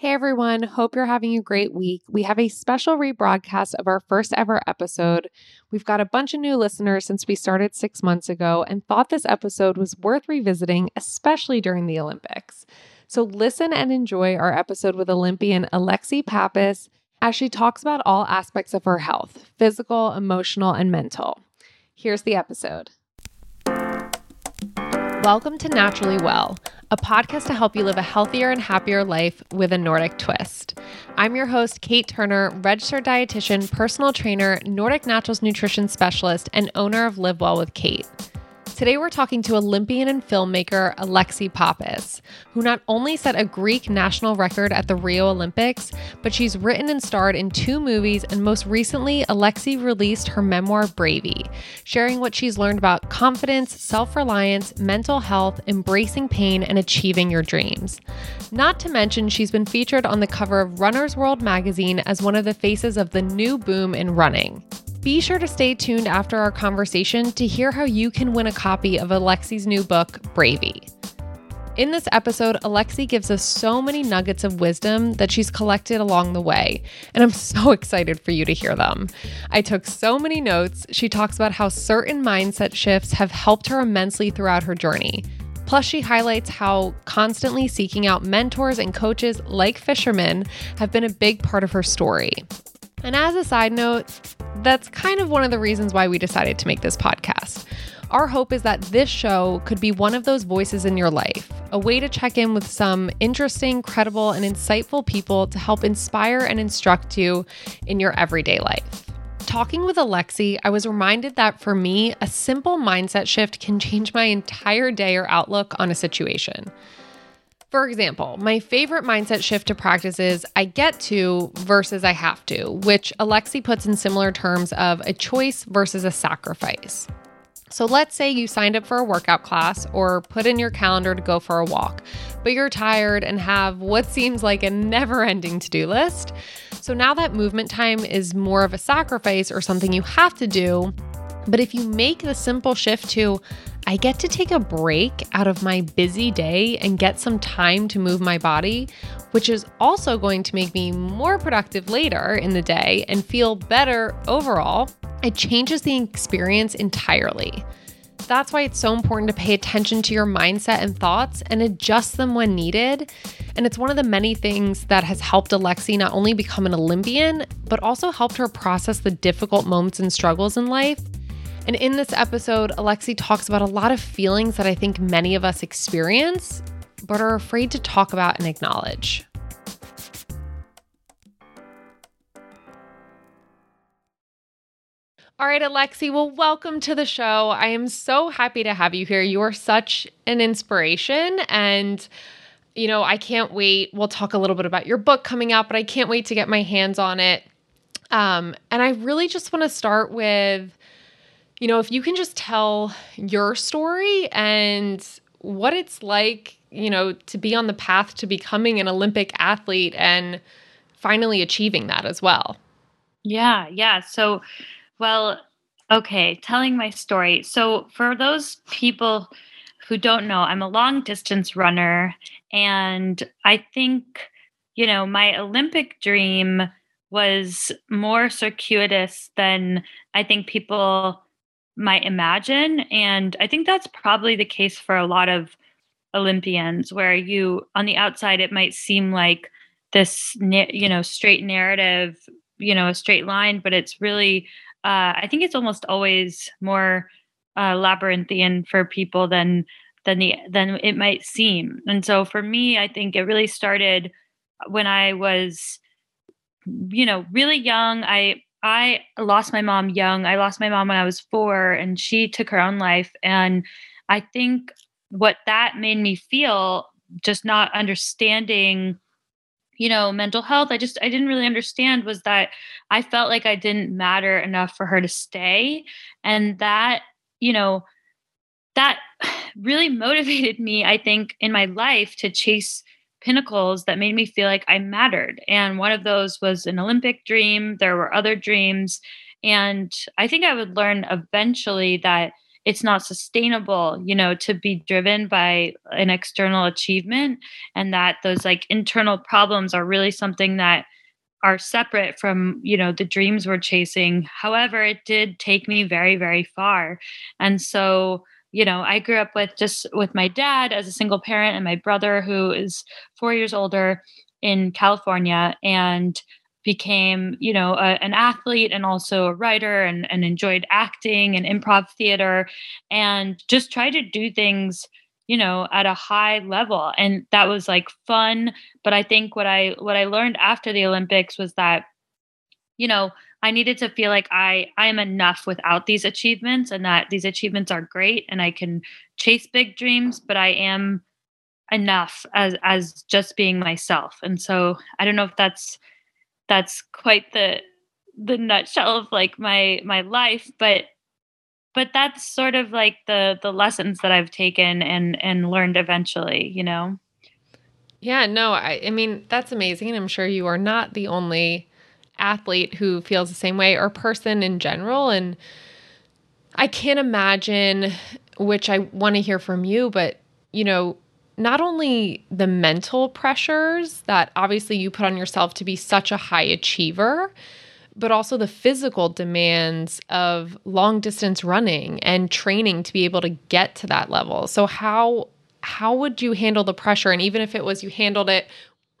Hey everyone, hope you're having a great week. We have a special rebroadcast of our first ever episode. We've got a bunch of new listeners since we started six months ago and thought this episode was worth revisiting, especially during the Olympics. So listen and enjoy our episode with Olympian Alexi Pappas as she talks about all aspects of her health physical, emotional, and mental. Here's the episode. Welcome to Naturally Well, a podcast to help you live a healthier and happier life with a Nordic twist. I'm your host, Kate Turner, registered dietitian, personal trainer, Nordic Naturals nutrition specialist, and owner of Live Well with Kate. Today, we're talking to Olympian and filmmaker Alexi Pappas, who not only set a Greek national record at the Rio Olympics, but she's written and starred in two movies, and most recently, Alexi released her memoir Bravey, sharing what she's learned about confidence, self reliance, mental health, embracing pain, and achieving your dreams. Not to mention, she's been featured on the cover of Runner's World magazine as one of the faces of the new boom in running. Be sure to stay tuned after our conversation to hear how you can win a copy of Alexi's new book, Bravey. In this episode, Alexi gives us so many nuggets of wisdom that she's collected along the way, and I'm so excited for you to hear them. I took so many notes. She talks about how certain mindset shifts have helped her immensely throughout her journey. Plus, she highlights how constantly seeking out mentors and coaches like fishermen have been a big part of her story. And as a side note, that's kind of one of the reasons why we decided to make this podcast. Our hope is that this show could be one of those voices in your life, a way to check in with some interesting, credible, and insightful people to help inspire and instruct you in your everyday life. Talking with Alexi, I was reminded that for me, a simple mindset shift can change my entire day or outlook on a situation. For example, my favorite mindset shift to practice is I get to versus I have to, which Alexi puts in similar terms of a choice versus a sacrifice. So let's say you signed up for a workout class or put in your calendar to go for a walk, but you're tired and have what seems like a never ending to do list. So now that movement time is more of a sacrifice or something you have to do. But if you make the simple shift to, I get to take a break out of my busy day and get some time to move my body, which is also going to make me more productive later in the day and feel better overall. It changes the experience entirely. That's why it's so important to pay attention to your mindset and thoughts and adjust them when needed. And it's one of the many things that has helped Alexi not only become an Olympian, but also helped her process the difficult moments and struggles in life and in this episode, Alexi talks about a lot of feelings that I think many of us experience, but are afraid to talk about and acknowledge. All right, Alexi, well, welcome to the show. I am so happy to have you here. You are such an inspiration and you know, I can't wait. We'll talk a little bit about your book coming out, but I can't wait to get my hands on it. Um, and I really just want to start with you know, if you can just tell your story and what it's like, you know, to be on the path to becoming an Olympic athlete and finally achieving that as well. Yeah, yeah. So, well, okay, telling my story. So, for those people who don't know, I'm a long distance runner. And I think, you know, my Olympic dream was more circuitous than I think people might imagine. And I think that's probably the case for a lot of Olympians, where you, on the outside, it might seem like this, you know, straight narrative, you know, a straight line, but it's really, uh, I think it's almost always more uh, labyrinthian for people than than the than it might seem. And so for me, I think it really started when I was, you know, really young. I I lost my mom young. I lost my mom when I was four, and she took her own life. And I think what that made me feel, just not understanding, you know, mental health, I just, I didn't really understand was that I felt like I didn't matter enough for her to stay. And that, you know, that really motivated me, I think, in my life to chase pinnacles that made me feel like I mattered. And one of those was an Olympic dream. There were other dreams. And I think I would learn eventually that it's not sustainable you know to be driven by an external achievement and that those like internal problems are really something that are separate from you know the dreams we're chasing however it did take me very very far and so you know i grew up with just with my dad as a single parent and my brother who is 4 years older in california and became you know a, an athlete and also a writer and, and enjoyed acting and improv theater and just tried to do things you know at a high level. And that was like fun. But i think what i what i learned after the olympics was that you know i needed to feel like i i am enough without these achievements and that these achievements are great and i can chase big dreams but i am enough as as just being myself and so i don't know if that's that's quite the the nutshell of like my my life but but that's sort of like the the lessons that I've taken and and learned eventually, you know. Yeah, no, I I mean, that's amazing. I'm sure you are not the only athlete who feels the same way or person in general and I can't imagine which I want to hear from you, but you know, not only the mental pressures that obviously you put on yourself to be such a high achiever, but also the physical demands of long distance running and training to be able to get to that level. So how how would you handle the pressure and even if it was you handled it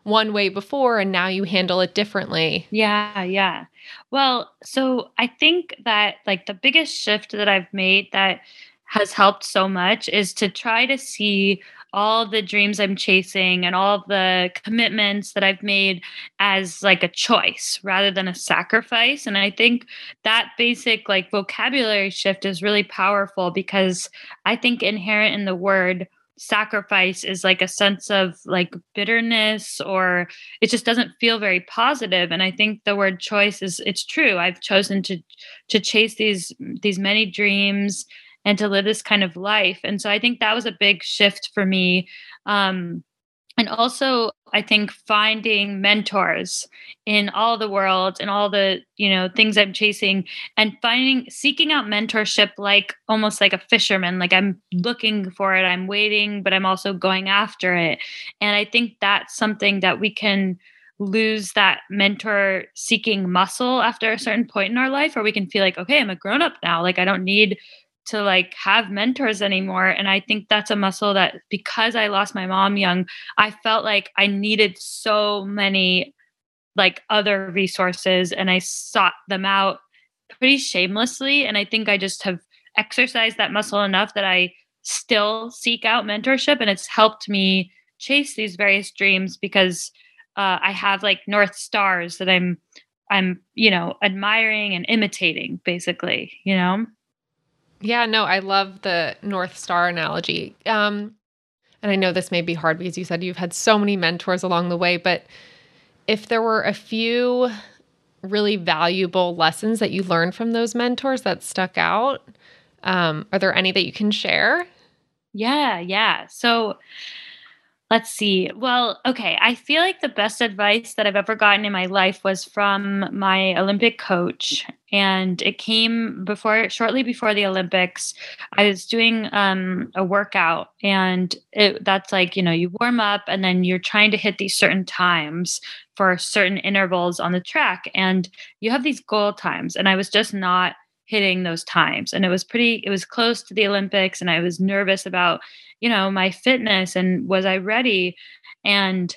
one way before and now you handle it differently? Yeah, yeah. Well, so I think that like the biggest shift that I've made that has helped so much is to try to see all the dreams I'm chasing and all the commitments that I've made as like a choice rather than a sacrifice. And I think that basic like vocabulary shift is really powerful because I think inherent in the word sacrifice is like a sense of like bitterness or it just doesn't feel very positive and i think the word choice is it's true i've chosen to to chase these these many dreams and to live this kind of life. And so I think that was a big shift for me. Um, and also i think finding mentors in all the world and all the you know things i'm chasing and finding seeking out mentorship like almost like a fisherman like i'm looking for it i'm waiting but i'm also going after it. And i think that's something that we can lose that mentor seeking muscle after a certain point in our life or we can feel like okay i'm a grown up now like i don't need to like have mentors anymore and i think that's a muscle that because i lost my mom young i felt like i needed so many like other resources and i sought them out pretty shamelessly and i think i just have exercised that muscle enough that i still seek out mentorship and it's helped me chase these various dreams because uh, i have like north stars that i'm i'm you know admiring and imitating basically you know yeah, no, I love the North Star analogy. Um, and I know this may be hard because you said you've had so many mentors along the way, but if there were a few really valuable lessons that you learned from those mentors that stuck out, um, are there any that you can share? Yeah, yeah. So Let's see. Well, okay. I feel like the best advice that I've ever gotten in my life was from my Olympic coach. And it came before, shortly before the Olympics. I was doing um, a workout, and it, that's like, you know, you warm up and then you're trying to hit these certain times for certain intervals on the track. And you have these goal times. And I was just not hitting those times. And it was pretty, it was close to the Olympics. And I was nervous about you know my fitness and was i ready? And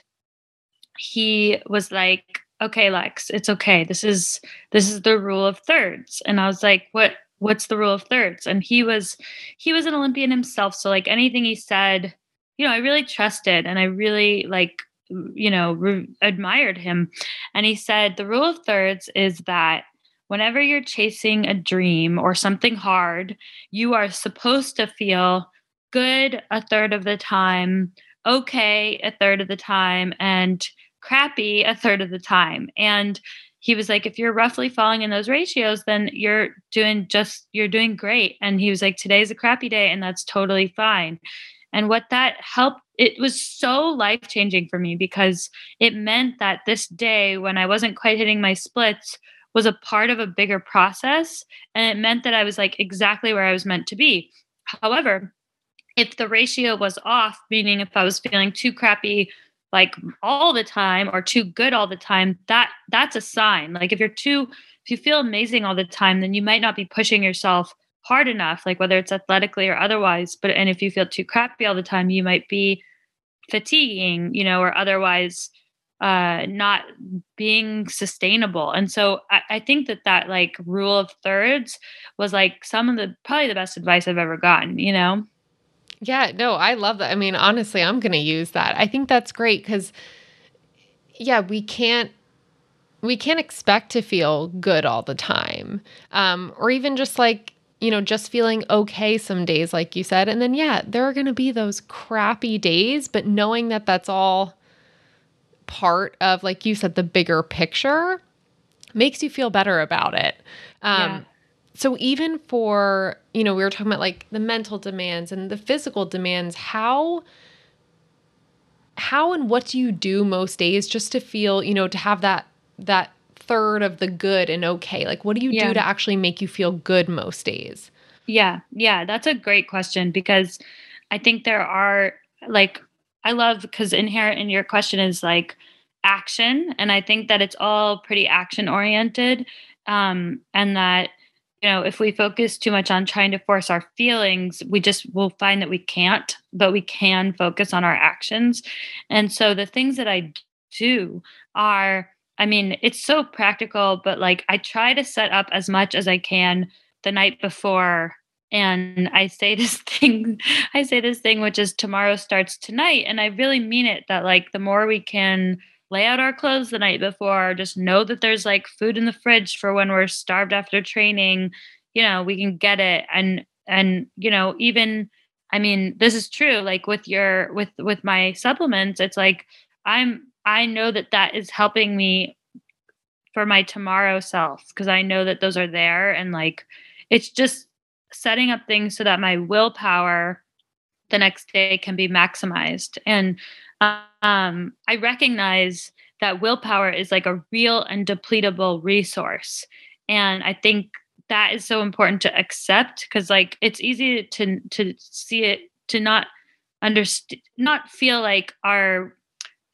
he was like okay lex it's okay. This is this is the rule of thirds. And i was like what what's the rule of thirds? And he was he was an olympian himself. So like anything he said you know i really trusted and i really like you know re- admired him. And he said the rule of thirds is that whenever you're chasing a dream or something hard you are supposed to feel good a third of the time, okay a third of the time, and crappy a third of the time. And he was like, if you're roughly falling in those ratios, then you're doing just, you're doing great. And he was like, today's a crappy day, and that's totally fine. And what that helped, it was so life changing for me because it meant that this day when I wasn't quite hitting my splits was a part of a bigger process and it meant that I was like exactly where I was meant to be. However, if the ratio was off, meaning if I was feeling too crappy like all the time or too good all the time, that that's a sign. Like if you're too if you feel amazing all the time, then you might not be pushing yourself hard enough, like whether it's athletically or otherwise. But and if you feel too crappy all the time, you might be fatiguing, you know, or otherwise uh, not being sustainable. And so I, I, think that that like rule of thirds was like some of the probably the best advice I've ever gotten, you know? Yeah, no, I love that. I mean, honestly, I'm going to use that. I think that's great because, yeah, we can't. We can't expect to feel good all the time. Um, or even just like you know, just feeling okay some days, like you said. And then, yeah, there are going to be those crappy days, but knowing that that's all part of, like you said, the bigger picture makes you feel better about it. Um, yeah. So, even for, you know, we were talking about like the mental demands and the physical demands, how how and what do you do most days just to feel you know to have that that third of the good and okay? Like, what do you yeah. do to actually make you feel good most days? Yeah, yeah, that's a great question because I think there are like, I love because inherent in your question is like action. And I think that it's all pretty action oriented. Um, and that, you know, if we focus too much on trying to force our feelings, we just will find that we can't, but we can focus on our actions. And so the things that I do are I mean, it's so practical, but like I try to set up as much as I can the night before. And I say this thing, I say this thing, which is tomorrow starts tonight. And I really mean it that like the more we can lay out our clothes the night before, just know that there's like food in the fridge for when we're starved after training, you know, we can get it. And, and, you know, even, I mean, this is true. Like with your, with, with my supplements, it's like, I'm I know that that is helping me for my tomorrow self because I know that those are there and like it's just setting up things so that my willpower the next day can be maximized and um, I recognize that willpower is like a real and depletable resource and I think that is so important to accept because like it's easy to to see it to not understand not feel like our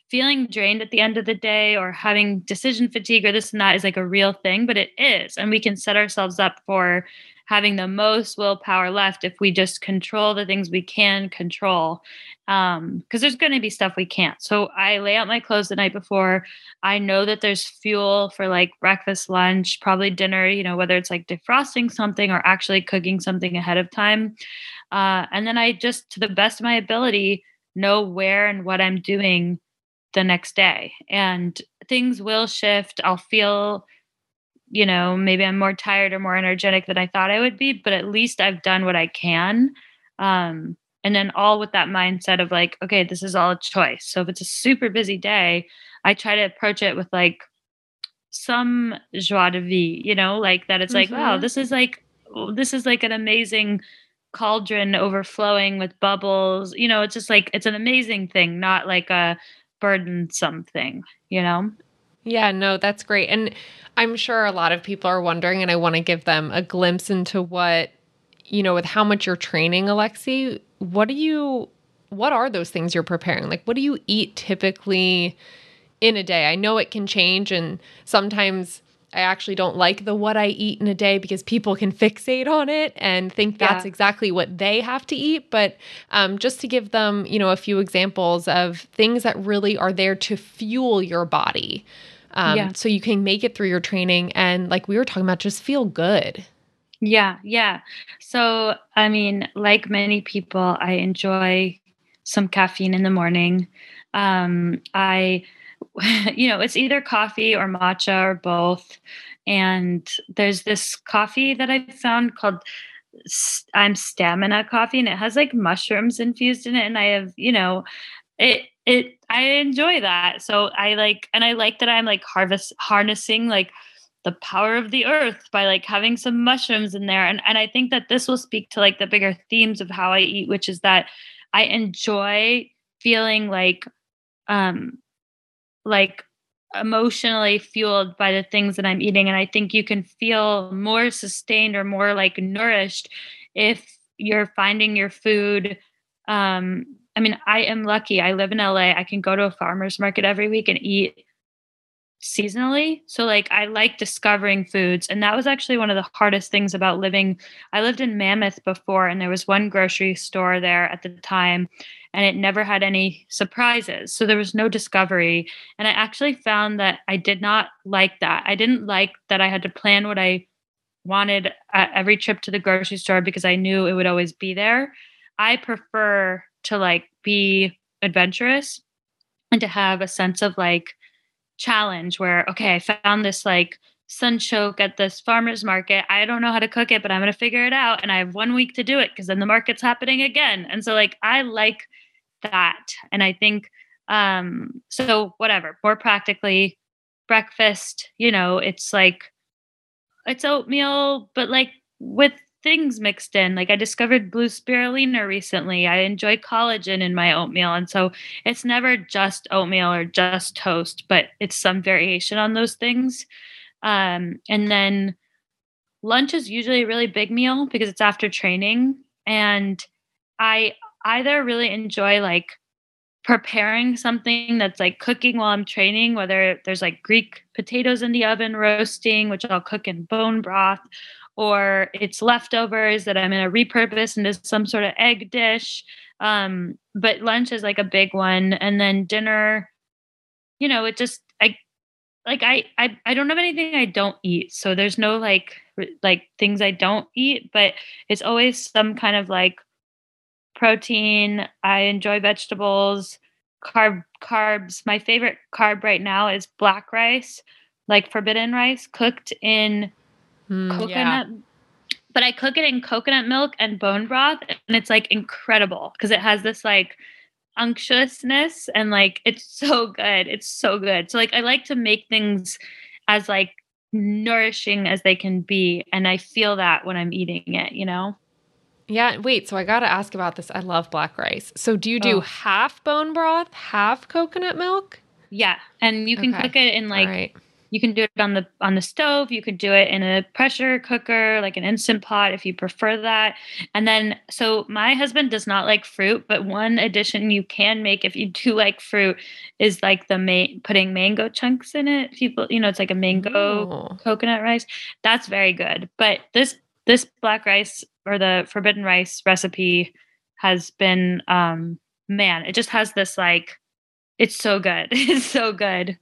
feeling drained at the end of the day or having decision fatigue or this and that is like a real thing, but it is. And we can set ourselves up for having the most willpower left if we just control the things we can control. Because um, there's going to be stuff we can't. So I lay out my clothes the night before. I know that there's fuel for like breakfast, lunch, probably dinner, you know, whether it's like defrosting something or actually cooking something ahead of time. Uh, and then I just, to the best of my ability, know where and what I'm doing the next day and things will shift i'll feel you know maybe i'm more tired or more energetic than i thought i would be but at least i've done what i can um, and then all with that mindset of like okay this is all a choice so if it's a super busy day i try to approach it with like some joie de vivre you know like that it's mm-hmm. like wow this is like this is like an amazing cauldron overflowing with bubbles you know it's just like it's an amazing thing not like a burdensome thing, you know? Yeah, no, that's great. And I'm sure a lot of people are wondering, and I want to give them a glimpse into what, you know, with how much you're training, Alexi, what do you, what are those things you're preparing? Like, what do you eat typically in a day? I know it can change, and sometimes I actually don't like the what I eat in a day because people can fixate on it and think that's yeah. exactly what they have to eat. But um, just to give them, you know, a few examples of things that really are there to fuel your body. Um, yeah. So you can make it through your training and, like we were talking about, just feel good. Yeah, yeah. So, I mean, like many people, I enjoy some caffeine in the morning. Um, I you know, it's either coffee or matcha or both. And there's this coffee that I found called I'm stamina coffee and it has like mushrooms infused in it and I have, you know, it it I enjoy that. So I like and I like that I'm like harvest harnessing like the power of the earth by like having some mushrooms in there and and I think that this will speak to like the bigger themes of how I eat which is that I enjoy feeling like um like emotionally fueled by the things that I'm eating. And I think you can feel more sustained or more like nourished if you're finding your food. Um, I mean, I am lucky. I live in LA. I can go to a farmer's market every week and eat seasonally. So like I like discovering foods and that was actually one of the hardest things about living. I lived in Mammoth before and there was one grocery store there at the time and it never had any surprises. So there was no discovery and I actually found that I did not like that. I didn't like that I had to plan what I wanted at every trip to the grocery store because I knew it would always be there. I prefer to like be adventurous and to have a sense of like challenge where okay i found this like sunchoke at this farmers market. I don't know how to cook it but i'm going to figure it out and i have one week to do it because then the market's happening again. And so like i like that. And i think um so whatever more practically breakfast you know it's like it's oatmeal but like with things mixed in. Like I discovered blue spirulina recently. I enjoy collagen in my oatmeal. And so it's never just oatmeal or just toast, but it's some variation on those things. Um, and then lunch is usually a really big meal because it's after training. And I either really enjoy like preparing something that's like cooking while I'm training, whether there's like Greek potatoes in the oven roasting, which I'll cook in bone broth, or it's leftovers that I'm going to repurpose into some sort of egg dish. Um, but lunch is like a big one. And then dinner, you know, it just, I, like I, I I don't have anything I don't eat. So there's no like like things I don't eat, but it's always some kind of like protein. I enjoy vegetables, carb carbs. My favorite carb right now is black rice, like forbidden rice cooked in mm, coconut. Yeah. But I cook it in coconut milk and bone broth, and it's like incredible because it has this like unctuousness and like it's so good. It's so good. So like I like to make things as like nourishing as they can be, and I feel that when I'm eating it. You know. Yeah, wait, so I got to ask about this. I love black rice. So do you do oh. half bone broth, half coconut milk? Yeah, and you can okay. cook it in like you can do it on the on the stove. You could do it in a pressure cooker like an instant pot if you prefer that. And then so my husband does not like fruit but one addition you can make if you do like fruit is like the ma- putting mango chunks in it. People you know it's like a mango Ooh. coconut rice. That's very good. But this this black rice or the forbidden rice recipe has been um man it just has this like it's so good it's so good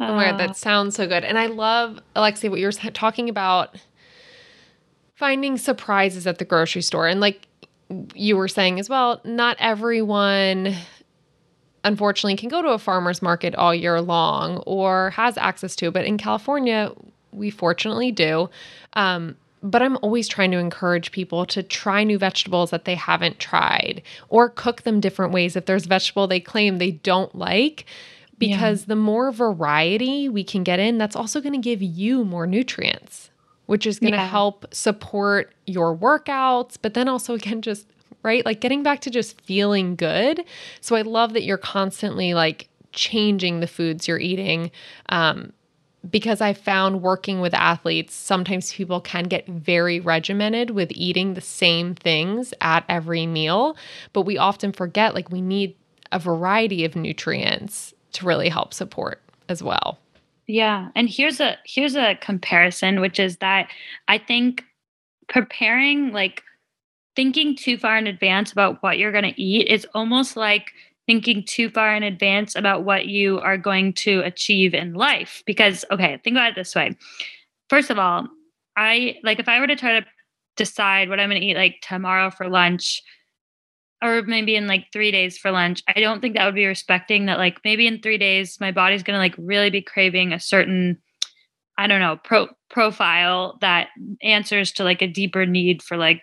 Oh my god, that sounds so good. And I love, Alexi what you're talking about finding surprises at the grocery store. And like you were saying as well, not everyone unfortunately can go to a farmer's market all year long or has access to. But in California, we fortunately do. Um, but I'm always trying to encourage people to try new vegetables that they haven't tried or cook them different ways. If there's a vegetable they claim they don't like, because yeah. the more variety we can get in, that's also going to give you more nutrients, which is going to yeah. help support your workouts, but then also, again, just right, like getting back to just feeling good. So I love that you're constantly like changing the foods you're eating. Um, because I found working with athletes, sometimes people can get very regimented with eating the same things at every meal, but we often forget like we need a variety of nutrients to really help support as well. Yeah, and here's a here's a comparison which is that I think preparing like thinking too far in advance about what you're going to eat is almost like thinking too far in advance about what you are going to achieve in life because okay, think about it this way. First of all, I like if I were to try to decide what I'm going to eat like tomorrow for lunch, or maybe in like three days for lunch. I don't think that would be respecting that. Like maybe in three days, my body's gonna like really be craving a certain, I don't know, pro profile that answers to like a deeper need for like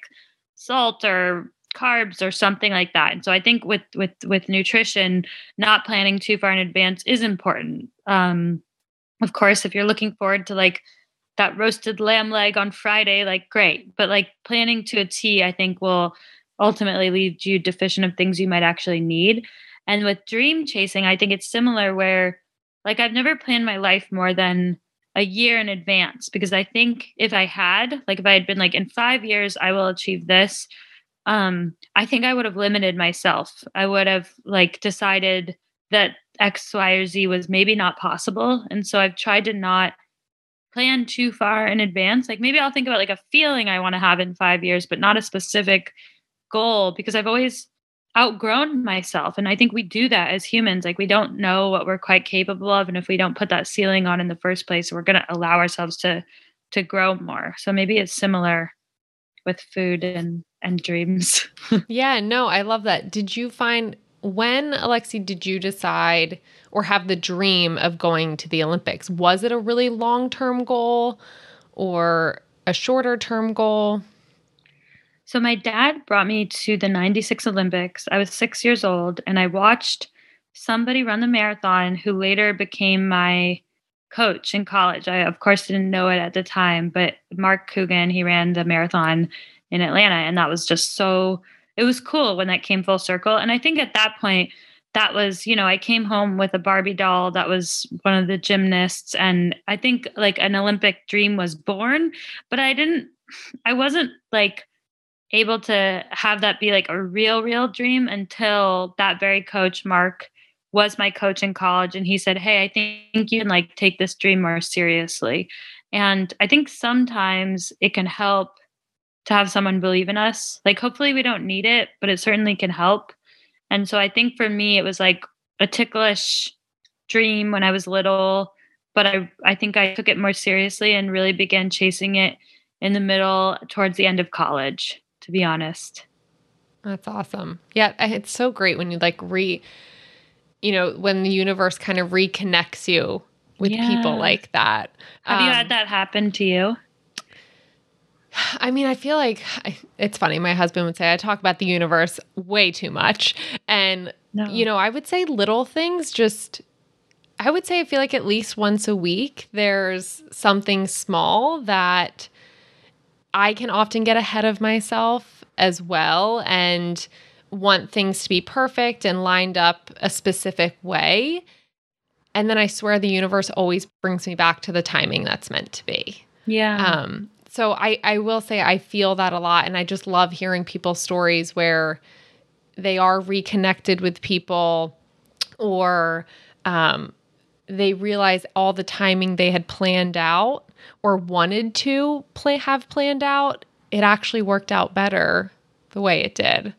salt or carbs or something like that. And so I think with with with nutrition, not planning too far in advance is important. Um, of course, if you're looking forward to like that roasted lamb leg on Friday, like great. But like planning to a T, I think will ultimately leaves you deficient of things you might actually need. And with dream chasing, I think it's similar where like I've never planned my life more than a year in advance because I think if I had, like if I had been like in 5 years I will achieve this, um I think I would have limited myself. I would have like decided that X, Y, or Z was maybe not possible. And so I've tried to not plan too far in advance. Like maybe I'll think about like a feeling I want to have in five years, but not a specific goal because I've always outgrown myself. And I think we do that as humans. Like we don't know what we're quite capable of. And if we don't put that ceiling on in the first place, we're going to allow ourselves to to grow more. So maybe it's similar with food and and dreams. yeah, no, I love that. Did you find when, Alexi, did you decide or have the dream of going to the Olympics? Was it a really long term goal or a shorter term goal? So, my dad brought me to the 96 Olympics. I was six years old, and I watched somebody run the marathon who later became my coach in college. I, of course, didn't know it at the time, but Mark Coogan, he ran the marathon in Atlanta, and that was just so it was cool when that came full circle. And I think at that point, that was, you know, I came home with a Barbie doll that was one of the gymnasts. And I think like an Olympic dream was born, but I didn't, I wasn't like able to have that be like a real, real dream until that very coach, Mark, was my coach in college. And he said, Hey, I think you can like take this dream more seriously. And I think sometimes it can help to have someone believe in us. Like, hopefully, we don't need it, but it certainly can help. And so I think for me, it was like a ticklish dream when I was little, but I, I think I took it more seriously and really began chasing it in the middle towards the end of college, to be honest. That's awesome. Yeah, it's so great when you like re, you know, when the universe kind of reconnects you with yeah. people like that. Have um, you had um, that happen to you? I mean, I feel like I, it's funny. My husband would say I talk about the universe way too much. And, no. you know, I would say little things just, I would say I feel like at least once a week, there's something small that I can often get ahead of myself as well and want things to be perfect and lined up a specific way. And then I swear the universe always brings me back to the timing that's meant to be. Yeah. Um, so I, I will say I feel that a lot. And I just love hearing people's stories where they are reconnected with people or um, they realize all the timing they had planned out or wanted to play have planned out, it actually worked out better the way it did.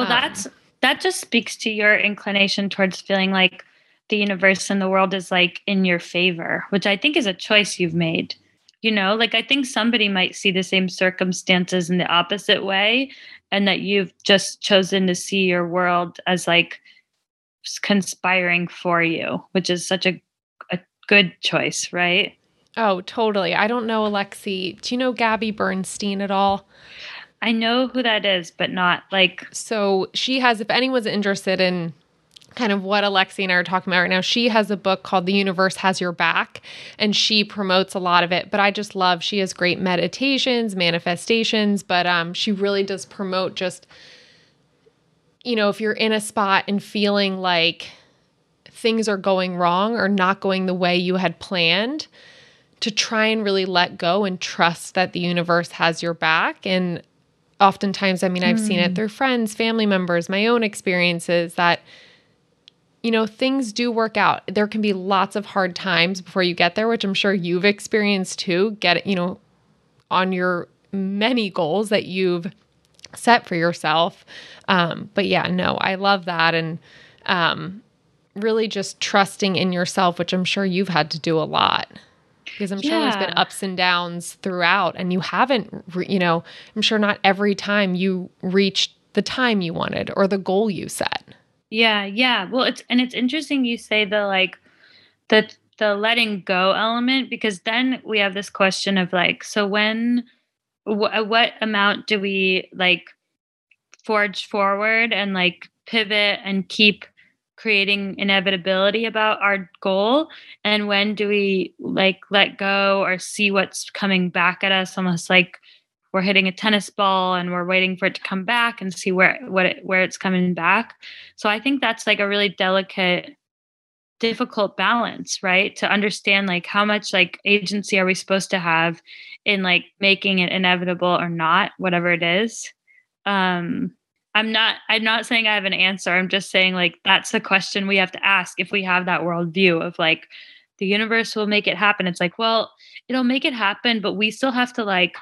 Well, um, that's that just speaks to your inclination towards feeling like the universe and the world is like in your favor, which I think is a choice you've made. You know like i think somebody might see the same circumstances in the opposite way and that you've just chosen to see your world as like conspiring for you which is such a, a good choice right? Oh totally. I don't know alexi. Do you know gabby bernstein at all i know who that is but not like so she has if anyone's interested in kind of what Alexi and I are talking about right now. She has a book called The Universe Has Your Back, and she promotes a lot of it. But I just love she has great meditations, manifestations, but um, she really does promote just, you know, if you're in a spot and feeling like things are going wrong or not going the way you had planned, to try and really let go and trust that the universe has your back. And oftentimes, I mean, I've mm. seen it hmm. through friends, family members, my own experiences that you know, things do work out. There can be lots of hard times before you get there, which I'm sure you've experienced too. Get you know, on your many goals that you've set for yourself. Um, but yeah, no, I love that. And um, really just trusting in yourself, which I'm sure you've had to do a lot because I'm sure yeah. there's been ups and downs throughout, and you haven't, re- you know, I'm sure not every time you reached the time you wanted or the goal you set. Yeah, yeah. Well, it's and it's interesting you say the like the the letting go element because then we have this question of like so when wh- uh, what amount do we like forge forward and like pivot and keep creating inevitability about our goal and when do we like let go or see what's coming back at us almost like we're hitting a tennis ball and we're waiting for it to come back and see where what it, where it's coming back. So I think that's like a really delicate difficult balance, right? To understand like how much like agency are we supposed to have in like making it inevitable or not, whatever it is. Um I'm not I'm not saying I have an answer. I'm just saying like that's the question we have to ask if we have that worldview of like the universe will make it happen. It's like, well, it'll make it happen, but we still have to like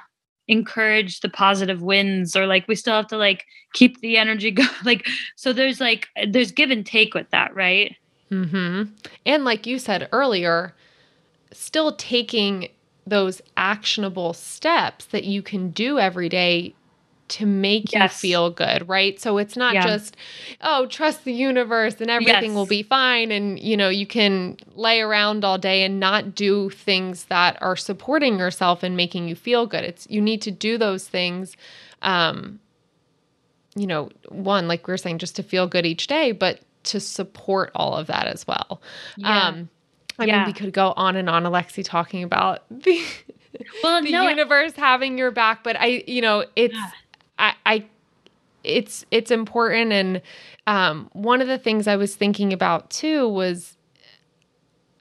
encourage the positive wins or like we still have to like keep the energy going. like so there's like there's give and take with that, right? Mm-hmm. And like you said earlier, still taking those actionable steps that you can do every day to make yes. you feel good, right? So it's not yeah. just, oh, trust the universe and everything yes. will be fine. And, you know, you can lay around all day and not do things that are supporting yourself and making you feel good. It's, you need to do those things, um, you know, one, like we were saying, just to feel good each day, but to support all of that as well. Yeah. Um, I yeah. mean, we could go on and on, Alexi, talking about the, well, the no, universe having your back, but I, you know, it's. I, I, it's, it's important. And um, one of the things I was thinking about too was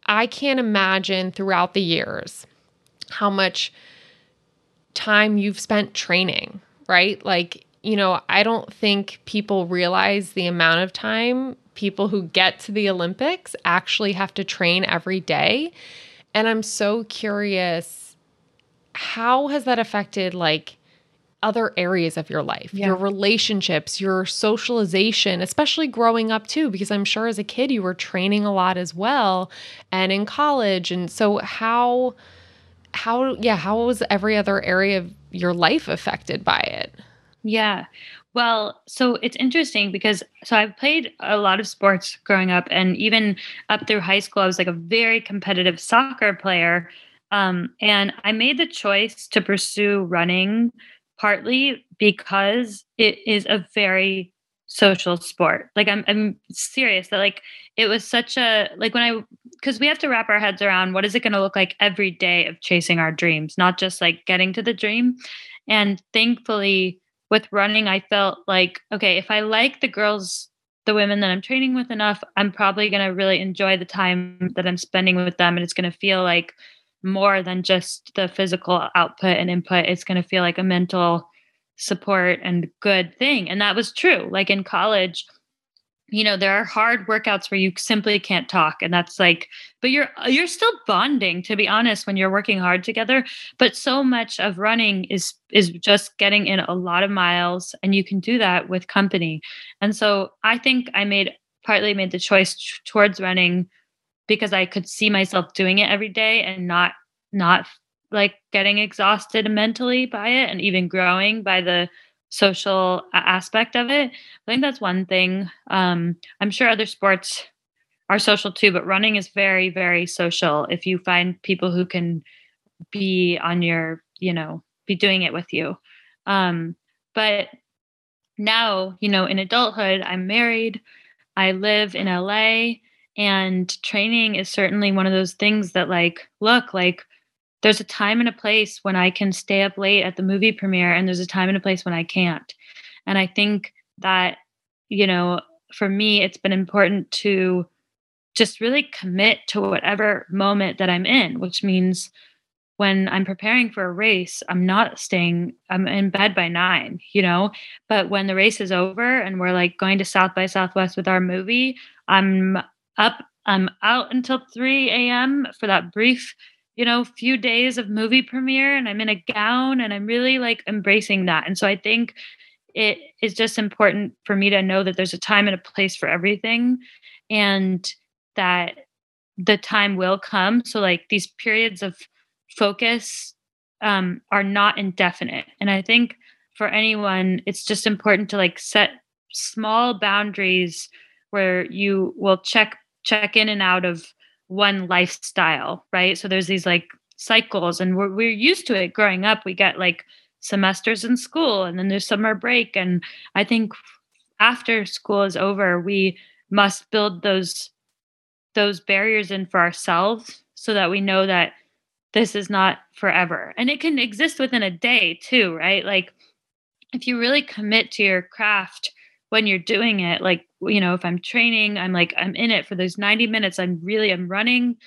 I can't imagine throughout the years how much time you've spent training, right? Like, you know, I don't think people realize the amount of time people who get to the Olympics actually have to train every day. And I'm so curious how has that affected like other areas of your life, yeah. your relationships, your socialization, especially growing up too, because I'm sure as a kid you were training a lot as well and in college. And so how how yeah, how was every other area of your life affected by it? Yeah. Well, so it's interesting because so I've played a lot of sports growing up, and even up through high school, I was like a very competitive soccer player. Um, and I made the choice to pursue running partly because it is a very social sport. Like I'm I'm serious that like it was such a like when I because we have to wrap our heads around what is it going to look like every day of chasing our dreams, not just like getting to the dream. And thankfully with running, I felt like, okay, if I like the girls, the women that I'm training with enough, I'm probably going to really enjoy the time that I'm spending with them. And it's going to feel like more than just the physical output and input. It's going to feel like a mental support and good thing. And that was true. Like in college, you know there are hard workouts where you simply can't talk and that's like but you're you're still bonding to be honest when you're working hard together but so much of running is is just getting in a lot of miles and you can do that with company and so i think i made partly made the choice t- towards running because i could see myself doing it every day and not not like getting exhausted mentally by it and even growing by the social aspect of it. I think that's one thing. Um, I'm sure other sports are social too, but running is very, very social. If you find people who can be on your, you know, be doing it with you. Um, but now, you know, in adulthood, I'm married, I live in LA, and training is certainly one of those things that, like, look, like, there's a time and a place when I can stay up late at the movie premiere, and there's a time and a place when I can't. And I think that, you know, for me, it's been important to just really commit to whatever moment that I'm in, which means when I'm preparing for a race, I'm not staying, I'm in bed by nine, you know? But when the race is over and we're like going to South by Southwest with our movie, I'm up, I'm out until 3 a.m. for that brief you know, few days of movie premiere and I'm in a gown and I'm really like embracing that. And so I think it is just important for me to know that there's a time and a place for everything and that the time will come. So like these periods of focus um, are not indefinite. And I think for anyone, it's just important to like set small boundaries where you will check check in and out of one lifestyle, right? So there's these like cycles, and we're, we're used to it growing up. We get like semesters in school, and then there's summer break. And I think after school is over, we must build those those barriers in for ourselves so that we know that this is not forever. And it can exist within a day too, right? Like if you really commit to your craft when you're doing it, like, you know, if I'm training, I'm like, I'm in it for those 90 minutes, I'm really, I'm running,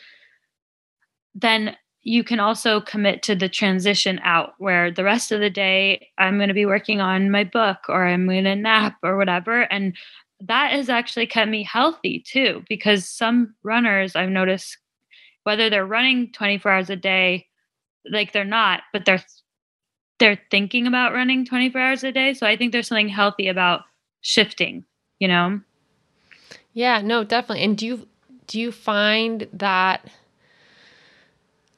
then you can also commit to the transition out where the rest of the day I'm going to be working on my book or I'm going to nap or whatever. And that has actually kept me healthy too, because some runners I've noticed, whether they're running 24 hours a day, like they're not, but they're they're thinking about running 24 hours a day. So I think there's something healthy about shifting, you know? Yeah, no, definitely. And do you do you find that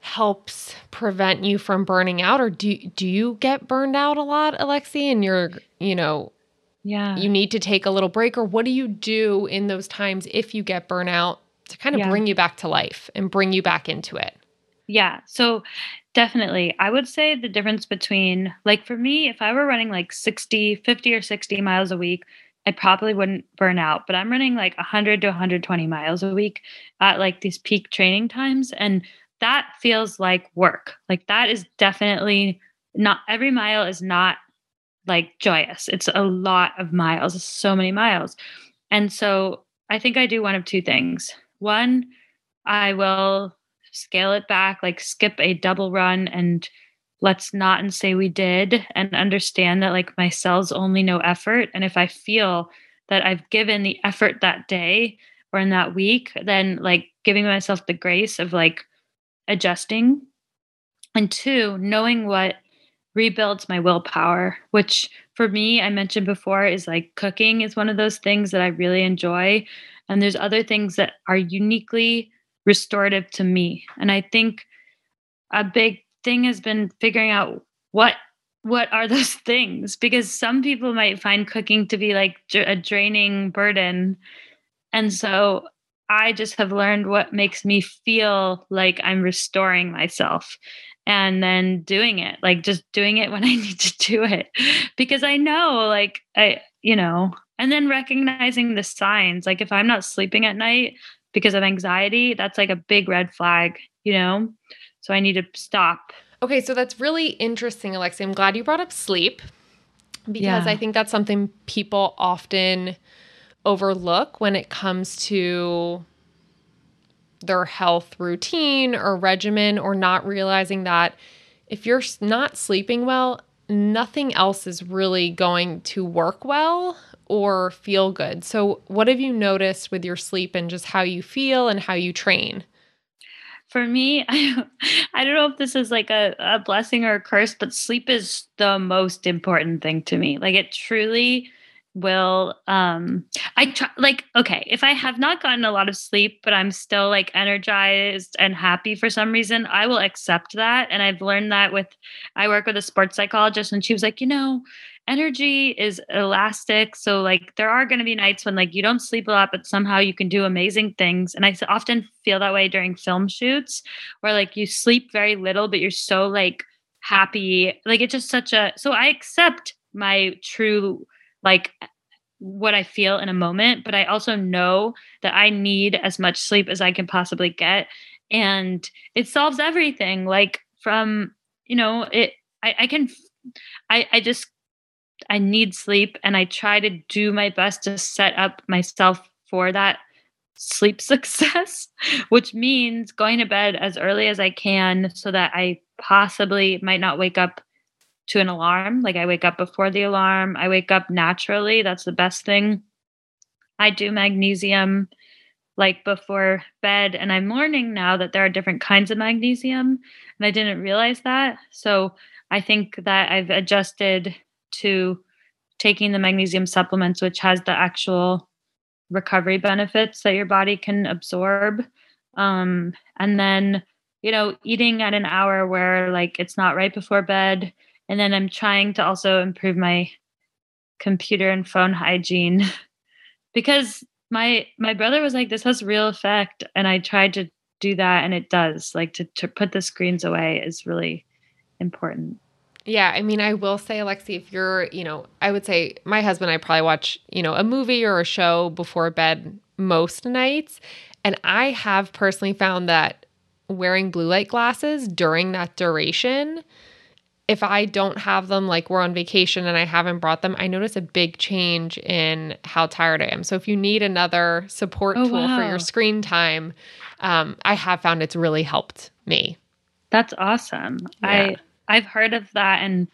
helps prevent you from burning out or do do you get burned out a lot, Alexi, and you're, you know, yeah. You need to take a little break or what do you do in those times if you get burnout to kind of yeah. bring you back to life and bring you back into it? Yeah. So definitely, I would say the difference between, like, for me, if I were running like 60, 50 or 60 miles a week, I probably wouldn't burn out. But I'm running like 100 to 120 miles a week at like these peak training times. And that feels like work. Like, that is definitely not every mile is not like joyous. It's a lot of miles, so many miles. And so I think I do one of two things. One, I will scale it back, like skip a double run and let's not and say we did and understand that like my cells only know effort. And if I feel that I've given the effort that day or in that week, then like giving myself the grace of like adjusting. And two, knowing what rebuilds my willpower, which for me, I mentioned before, is like cooking is one of those things that I really enjoy. And there's other things that are uniquely restorative to me. And I think a big thing has been figuring out what what are those things? Because some people might find cooking to be like a draining burden. And so i just have learned what makes me feel like i'm restoring myself and then doing it like just doing it when i need to do it. Because i know like i you know and then recognizing the signs like if i'm not sleeping at night because of anxiety, that's like a big red flag, you know? So I need to stop. Okay, so that's really interesting, Alexi. I'm glad you brought up sleep because yeah. I think that's something people often overlook when it comes to their health routine or regimen or not realizing that if you're not sleeping well, nothing else is really going to work well or feel good. So, what have you noticed with your sleep and just how you feel and how you train? For me, I, I don't know if this is like a, a blessing or a curse, but sleep is the most important thing to me. Like, it truly will um i try like okay if i have not gotten a lot of sleep but i'm still like energized and happy for some reason i will accept that and i've learned that with i work with a sports psychologist and she was like you know energy is elastic so like there are going to be nights when like you don't sleep a lot but somehow you can do amazing things and i often feel that way during film shoots where like you sleep very little but you're so like happy like it's just such a so i accept my true like what I feel in a moment, but I also know that I need as much sleep as I can possibly get. And it solves everything. Like from, you know, it I, I can I, I just I need sleep and I try to do my best to set up myself for that sleep success, which means going to bed as early as I can so that I possibly might not wake up to an alarm. Like I wake up before the alarm, I wake up naturally. That's the best thing. I do magnesium like before bed, and I'm learning now that there are different kinds of magnesium, and I didn't realize that. So I think that I've adjusted to taking the magnesium supplements, which has the actual recovery benefits that your body can absorb. Um, and then, you know, eating at an hour where like it's not right before bed and then I'm trying to also improve my computer and phone hygiene because my my brother was like this has real effect and I tried to do that and it does. Like to to put the screens away is really important. Yeah, I mean, I will say, Alexi, if you're, you know, I would say my husband and I probably watch, you know, a movie or a show before bed most nights. And I have personally found that wearing blue light glasses during that duration if I don't have them, like we're on vacation and I haven't brought them, I notice a big change in how tired I am. So if you need another support Oh, tool for your screen time, um, I have found it's really helped me. That's awesome. Yeah. I I've heard of that and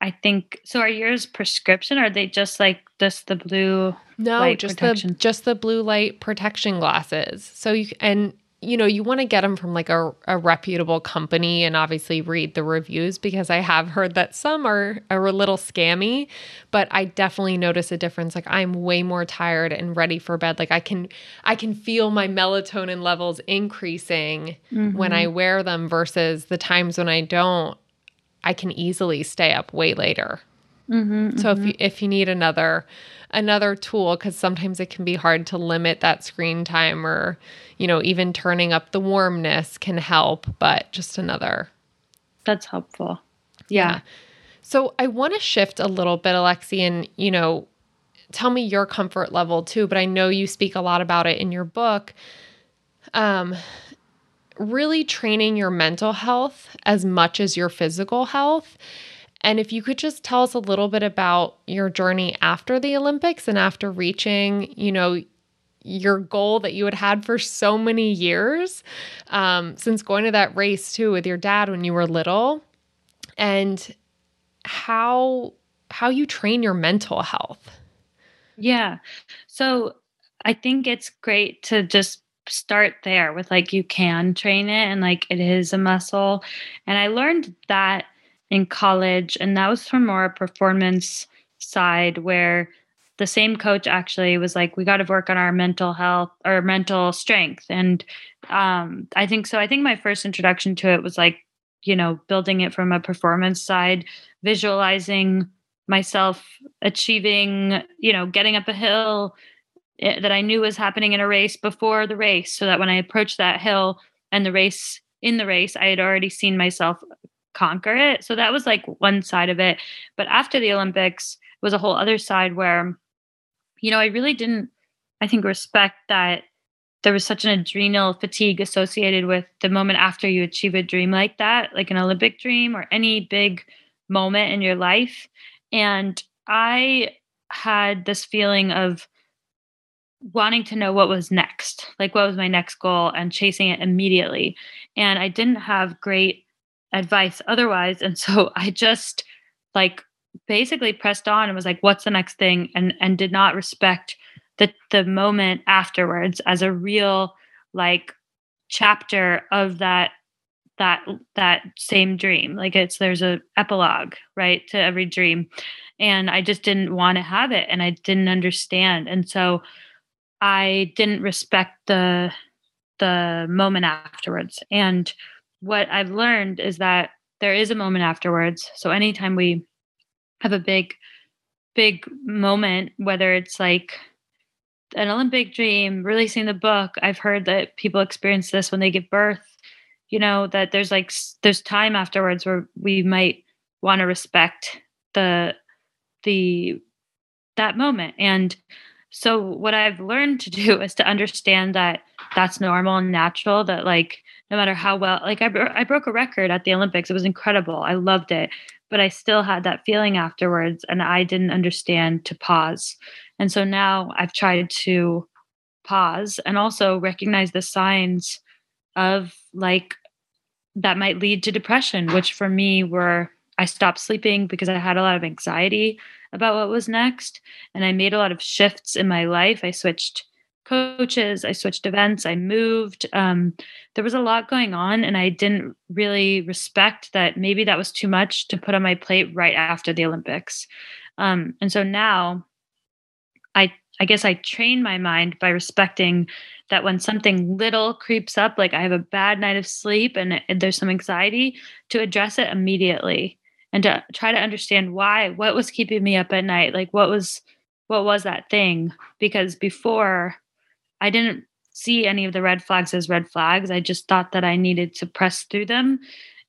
I think so are yours prescription or are they just like just the blue No, light just protection. the just the blue light protection glasses. So you and you know you want to get them from like a, a reputable company and obviously read the reviews because I have heard that some are are a little scammy, but I definitely notice a difference. Like I'm way more tired and ready for bed. Like I can I can feel my melatonin levels increasing when I mm-hmm. wear them versus the times when I don't. I can easily stay up way later. Mhm, So mhm. if you, if you need another another tool cuz sometimes it can be hard to limit that screen time or you know even turning up the warmness can help but just another that's helpful. Yeah. So I want to shift a little bit Alexi and you know tell me your comfort level too but I know you speak a lot about it in your book um really training your mental health as much as your physical health and if you could just tell us a little bit about your journey after the Olympics and after reaching, you know, your goal that you had had for so many years, um, since going to that race too with your dad when you were little, and how how you train your mental health. Yeah. So I think it's great to just start there with like you can train it and like it is a muscle. And I learned that in college, and that was from more a performance side where the same coach actually was like, we got to work on our mental health or mental strength. And um, I think so. I think my first introduction to it was like, you know, building it from a performance side, visualizing myself achieving, you know, getting up a hill eh, that I knew was happening in a race before the race, so that when I approached that hill and the race in the race, I had already seen myself conquer it. So that was like one side of it. But after the Olympics was a whole other side where, you know, I really didn't, I think, respect that there was such an adrenal fatigue associated with the moment after you achieve a dream like that, like an Olympic dream or any big moment in your life. And I had this feeling of wanting to know what was next, like what was my next goal and chasing it immediately. And I didn't have great advice otherwise. And so I just like basically pressed on and was like, what's the next thing? And and did not respect the the moment afterwards as a real like chapter of that that that same dream like it's there's a epilogue right to every dream and i just didn't want to have it and i didn't understand and so i didn't respect the the moment afterwards and what i've learned is that there is a moment afterwards. So anytime we have a big big moment whether it's like an olympic dream releasing the book i've heard that people experience this when they give birth you know that there's like there's time afterwards where we might want to respect the the that moment. And so what i've learned to do is to understand that that's normal and natural that like no matter how well like i, bro- I broke a record at the olympics it was incredible i loved it but i still had that feeling afterwards and i didn't understand to pause and so now i've tried to pause and also recognize the signs of like that might lead to depression, which for me were I stopped sleeping because I had a lot of anxiety about what was next. And I made a lot of shifts in my life. I switched coaches, I switched events, I moved. Um, there was a lot going on, and I didn't really respect that maybe that was too much to put on my plate right after the Olympics. Um, and so now I I guess I train my mind by respecting that when something little creeps up, like I have a bad night of sleep and, there's some anxiety, to address it immediately and to try to understand why, what was keeping me up at night, like what was what was that thing? Because before I didn't see any of the red flags as red flags. I just thought that I needed to press through them.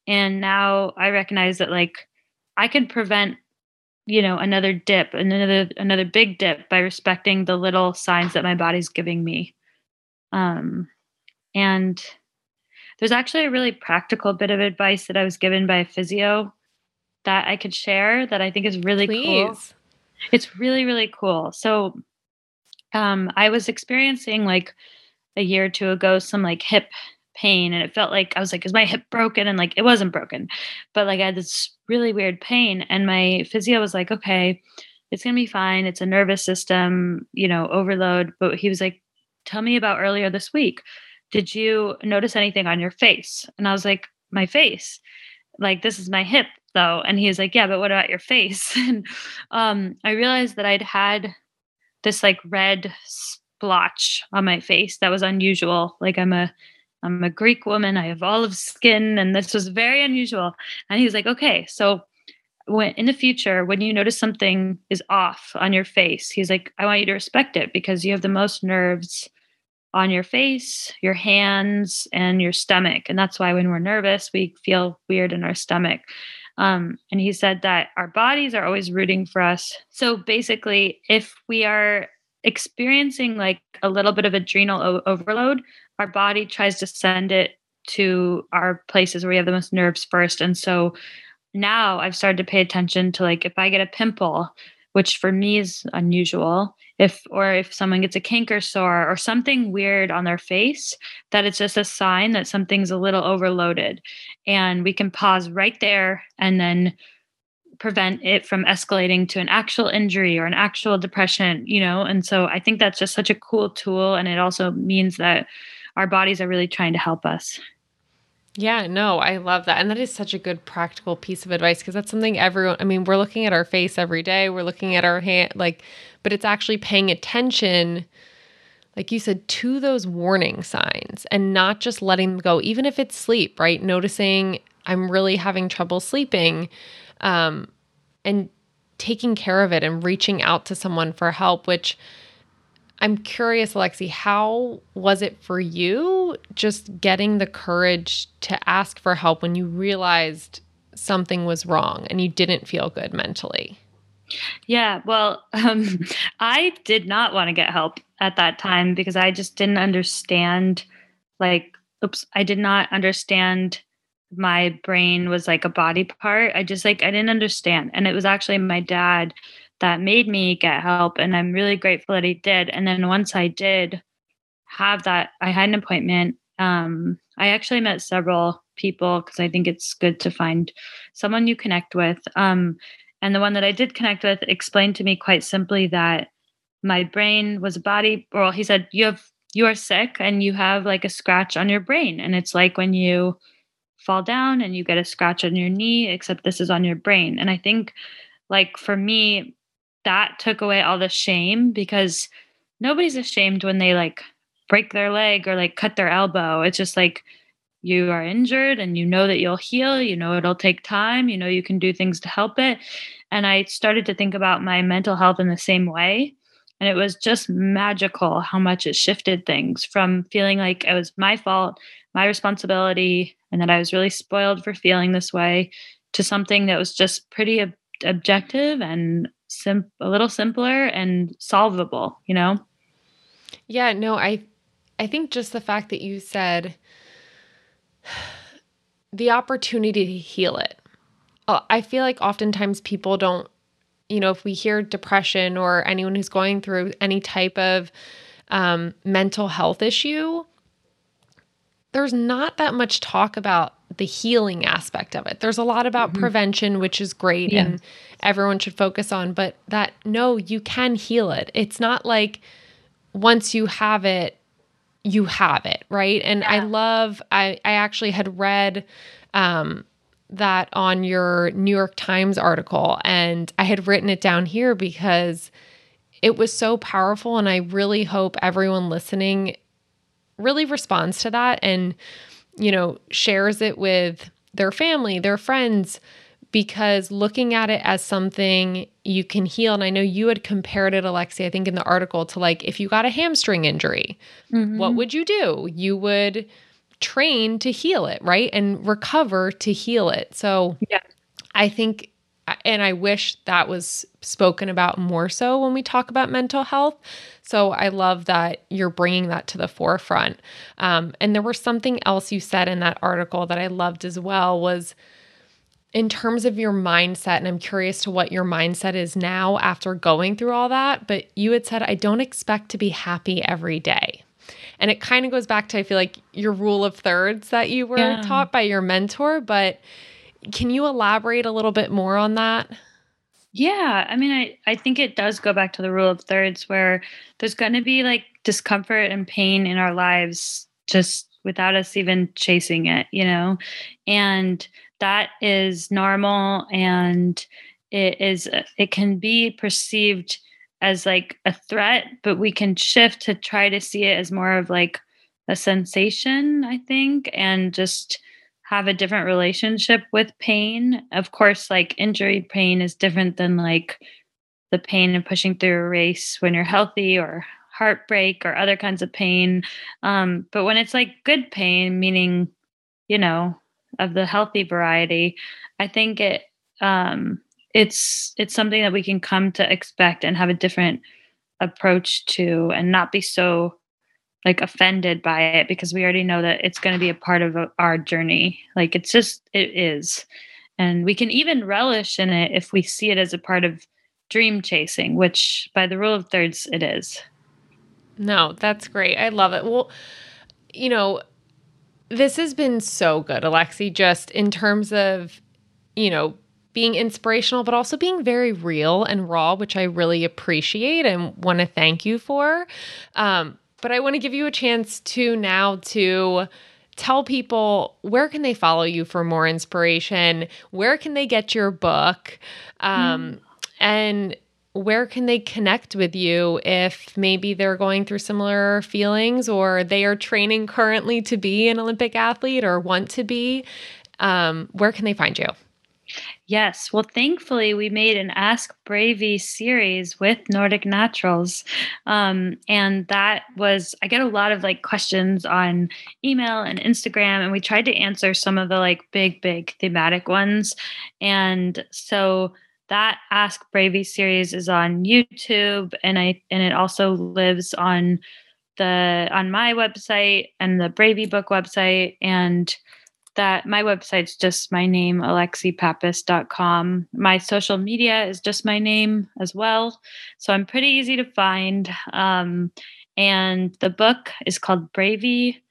And now I recognize that like I can prevent you know another dip another another big dip by respecting the little signs that my body's giving me um and there's actually a really practical bit of advice that i was given by a physio that I could share that I think is really Please. cool. It's really, really cool. So um, I was experiencing like a year or two ago some like hip pain and it felt like I was like, is my hip broken? And like it wasn't broken, but like I had this really weird pain. And my physio was like, okay, it's gonna be fine. It's a nervous system, you know, overload. But he was like, tell me about earlier this week. Did you notice anything on your face? And I was like, my face. Like this is my hip though. And he was like, yeah, but what about your face? and um, I realized that I'd had this like red splotch on my face that was unusual. Like I'm a I'm a Greek woman. I have olive skin, and this was very unusual. And he was like, okay, so when in the future, when you notice something is off on your face, he's like, I want you to respect it because you have the most nerves on your face, your hands, and your stomach. And that's why when we're nervous, we feel weird in our stomach. Um, and he said that our bodies are always rooting for us. So basically, if we are experiencing like a little bit of adrenal o- overload, our body tries to send it to our places where we have the most nerves first. And so now I've started to pay attention to like if I get a pimple, which for me is unusual, if or if someone gets a canker sore or something weird on their face, that it's just a sign that something's a little overloaded. And we can pause right there and then prevent it from escalating to an actual injury or an actual depression, you know? And so I think that's just such a cool tool. And it also means that our bodies are really trying to help us. Yeah, no, I love that. And that is such a good practical piece of advice because that's something everyone, I mean, we're looking at our face every day, we're looking at our hand, like, but it's actually paying attention, like you said, to those warning signs and not just letting them go, even if it's sleep, right? Noticing I'm really having trouble sleeping um, and taking care of it and reaching out to someone for help, which, I'm curious, Alexi, how was it for you just getting the courage to ask for help when you realized something was wrong and you didn't feel good mentally? Yeah, well, um, I did not want to get help at that time because I just didn't understand, like, oops, I did not understand my brain was like a body part. I just like, I didn't understand. And it was actually my dad that made me get help. And I'm really grateful that he did. And then once I did have that, I had an appointment. Um, I actually met several people because I think it's good to find someone you connect with. Um, and the one that I did connect with explained to me quite simply that my brain was a body, Well, he said, You have you are sick and you have like a scratch on your brain. And it's like when you fall down and you get a scratch on your knee, except this is on your brain. And I think like for me, that took away all the shame because nobody's ashamed when they like break their leg or like cut their elbow. It's just like you are injured and you know that you'll heal, you know it'll take time, you know you can do things to help it. And I started to think about my mental health in the same way. And it was just magical how much it shifted things from feeling like it was my fault, my responsibility, and that I was really spoiled for feeling this way to something that was just pretty ob- objective and sim- a little simpler and solvable, you know? Yeah, no, I I think just the fact that you said the opportunity to heal it. Uh, I feel like oftentimes people don't, you know, if we hear depression or anyone who's going through any type of um, mental health issue, there's not that much talk about the healing aspect of it. There's a lot about mm-hmm. prevention, which is great yeah. and everyone should focus on, but that no, you can heal it. It's not like once you have it, you have it, right? And yeah. I love I I actually had read um that on your New York Times article and I had written it down here because it was so powerful and I really hope everyone listening really responds to that and you know shares it with their family, their friends because looking at it as something you can heal and i know you had compared it alexi i think in the article to like if you got a hamstring injury mm-hmm. what would you do you would train to heal it right? And recover to heal it. So yeah. I think and i wish that was spoken about more so when we talk about mental health. So i love that you're bringing that to the forefront. Um, and there was something else you said in that article that i loved as well was in terms of your mindset, and I'm curious to what your mindset is now after going through all that, but you had said, I don't expect to be happy every day. And it kind of goes back to, I feel like, your rule of thirds that you were yeah. taught by your mentor. But can you elaborate a little bit more on that? Yeah, I mean, I, I think it does go back to the rule of thirds where there's going to be like discomfort and pain in our lives just without us even chasing it, you know? And that is normal and it is it can be perceived as like a threat but we can shift to try to see it as more of like a sensation i think and just have a different relationship with pain. Of course like injury pain is different than like the pain of pushing through a race when you're healthy or heartbreak or other kinds of pain. Um, but when it's like good pain meaning you know of the healthy variety, I think it um, it's it's something that we can come to expect and have a different approach to, and not be so like offended by it because we already know that it's going to be a part of our journey. Like it's just it is, and we can even relish in it if we see it as a part of dream chasing, which by the rule of thirds it is. No, that's great. I love it. Well, you know, this has been so good, Alexi, just in terms of, you know, being inspirational, but also being very real and raw, which I really appreciate and want to thank you for. Um, but I want to give you a chance to now to tell people where can they follow you for more inspiration where can they get your book um, mm. and where can they connect with you if maybe they're going through similar feelings or they are training currently to be an Olympic athlete or want to be? Um, where can they find you? Yes. Well, thankfully, we made an Ask Bravey series with Nordic Naturals. Um, and that was, I get a lot of like questions on email and Instagram, and we tried to answer some of the like big, big thematic ones. And so that Ask Bravey series is on YouTube and I and it also lives on the on my website and the Bravey book website and that my website's just my name alexipappas.com my social media is just my name as well. So i'm pretty easy to find. Um, and the book is called bravey.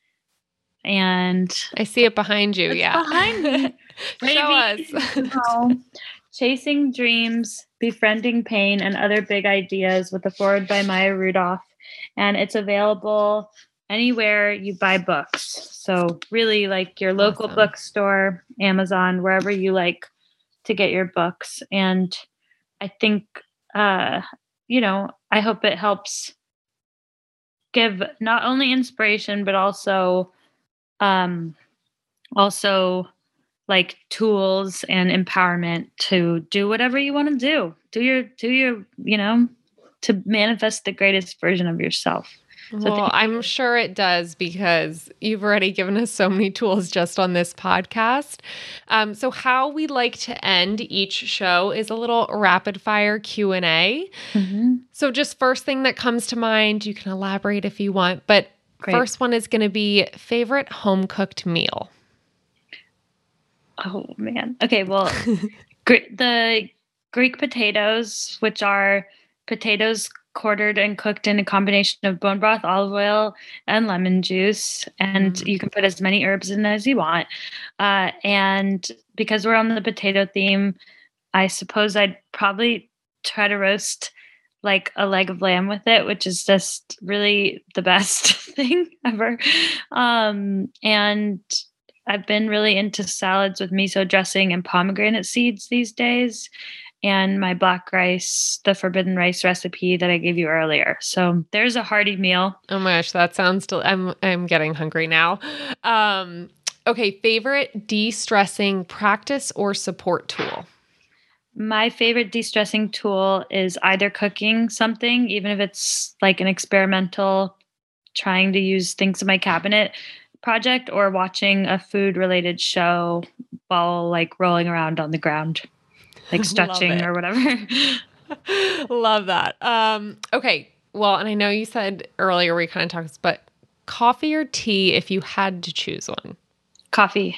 And i see it behind you yeah. behind me. Show us. Chasing Dreams, Befriending Pain, and Other Big Ideas with a forward by Maya Rudolph. And it's available anywhere you buy books. So, really, like your local awesome. bookstore, Amazon, wherever you like to get your books. And I think, uh, you know, I hope it helps give not only inspiration, but also, um, also like tools and empowerment to do whatever you want to do. Do your do your, you know, to manifest the greatest version of yourself. So well, I'm sure it does because you've already given us so many tools just on this podcast. Um, so, how we like to end each show is a little rapid fire Q and A. Mm-hmm. So, just first thing that comes to mind, you can elaborate if you want, but Great. first one is going to be favorite home cooked meal. Oh man. Okay, well, the Greek potatoes, which are potatoes quartered and cooked in a combination of bone broth, olive oil, and lemon juice. And mm. you can put as many herbs in as you want. Uh, and because we're on the potato theme, I suppose I'd probably try to roast like a leg of lamb with it, which is just really the best thing ever. Um, and I've been really into salads with miso dressing and pomegranate seeds these days, and my black rice, the forbidden rice recipe that I gave you earlier. So there's a hearty meal. Oh my gosh, that sounds. Del- I'm I'm getting hungry now. Um, okay, favorite de-stressing practice or support tool. My favorite de stressing tool is either cooking something, even if it's like an experimental, trying to use things in my cabinet, project or watching a food related show while like rolling around on the ground, like stretching or whatever. Love that. Um, okay. Well, and I know you said earlier we kind of talked, but coffee or tea if you had to choose one? Coffee.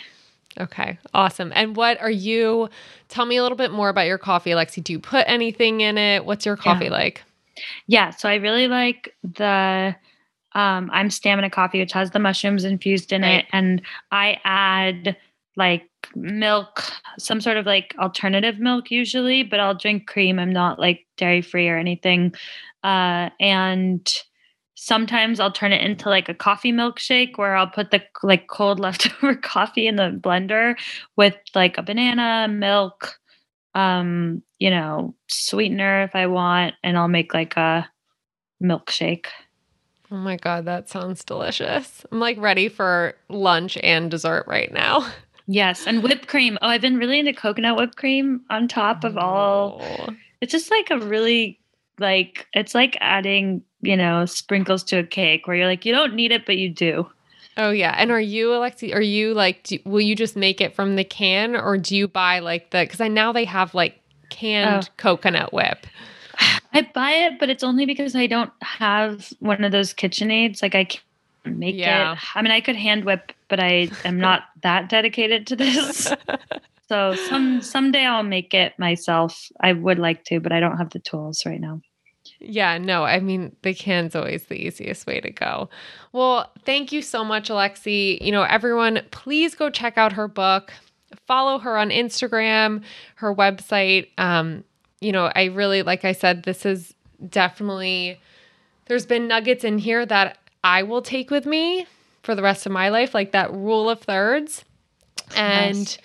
Okay, awesome. And what are you? Tell me a little bit more about your coffee, Alexi. Do you put anything in it? What's your coffee Yeah. like? Yeah, so I really like the um I'm stamina coffee, which has the mushrooms infused in Right. it, and I add like milk, some sort of like alternative milk usually, but I'll drink cream. I'm not like dairy free or anything. Uh and sometimes I'll turn it into like a coffee milkshake where I'll put the like cold leftover coffee in the blender with like a banana, milk, um, you know, sweetener if I want, and I'll make like a milkshake. Oh my god, that sounds delicious. I'm like ready for lunch and dessert right now. Yes, and whipped cream. Oh, I've been really into coconut whipped cream on top of all. Oh. It's just like a really like it's like adding, you know, sprinkles to a cake where you're like you don't need it but you do. Oh yeah. And are you Alexi? Are you like? Do, will you just make it from the can, or do you buy like the? Because I now they have like canned Oh. coconut whip. I buy it, but it's only because I don't have one of those KitchenAids. Like I can't make Yeah. it. I mean, I could hand whip, but I am not that dedicated to this. so some someday I'll make it myself. I would like to, but I don't have the tools right now. Yeah, no, I mean, the can's always the easiest way to go. Well, thank you so much, Alexi. You know, everyone, please go check out her book, follow her on Instagram, her website. Um, you know, I really, like I said, this is definitely, there's been nuggets in here that I will take with me for the rest of my life, like that rule of thirds. And, Yes.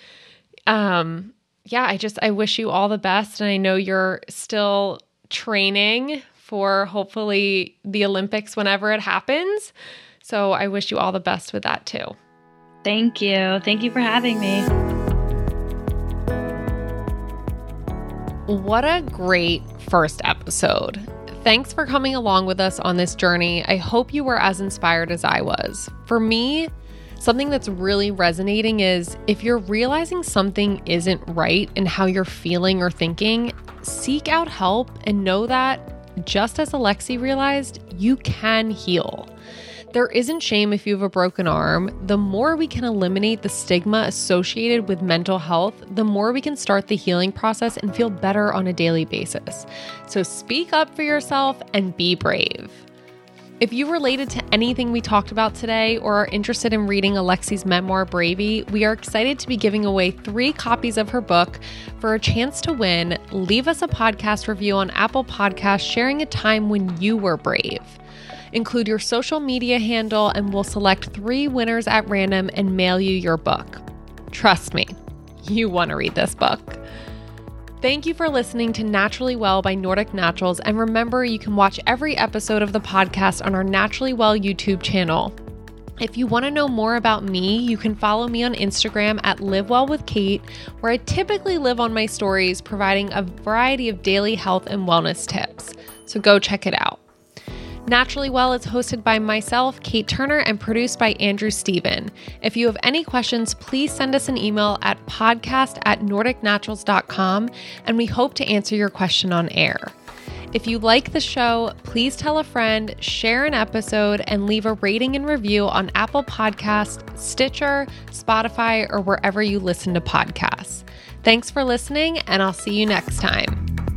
um, yeah, I just I wish you all the best and I know you're still training for hopefully the Olympics whenever it happens. So I wish you all the best with that too. Thank you. Thank you for having me. What a great first episode. Thanks for coming along with us on this journey. I hope you were as inspired as I was. For me, something that's really resonating is if you're realizing something isn't right in how you're feeling or thinking, seek out help and know that just as Alexi realized, you can heal. There isn't shame if you have a broken arm. The more we can eliminate the stigma associated with mental health, the more we can start the healing process and feel better on a daily basis. So speak up for yourself and be brave. If you related to anything we talked about today or are interested in reading Alexi's memoir, Bravey, we are excited to be giving away three copies of her book. For a chance to win, leave us a podcast review on Apple Podcasts sharing a time when you were brave. Include your social media handle, and we'll select three winners at random and mail you your book. Trust me, you want to read this book. Thank you for listening to Naturally Well by Nordic Naturals. And remember, you can watch every episode of the podcast on our Naturally Well YouTube channel. If you want to know more about me, you can follow me on Instagram at Live Well with Kate, where I typically live on my stories, providing a variety of daily health and wellness tips. So go check it out. Naturally Well is hosted by myself, Kate Turner, and produced by Andrew Steven. If you have any questions, please send us an email at podcast at nordicnaturals.com, and we hope to answer your question on air. If you like the show, please tell a friend, share an episode, and leave a rating and review on Apple Podcast, Stitcher, Spotify, or wherever you listen to podcasts. Thanks for listening, and I'll see you next time.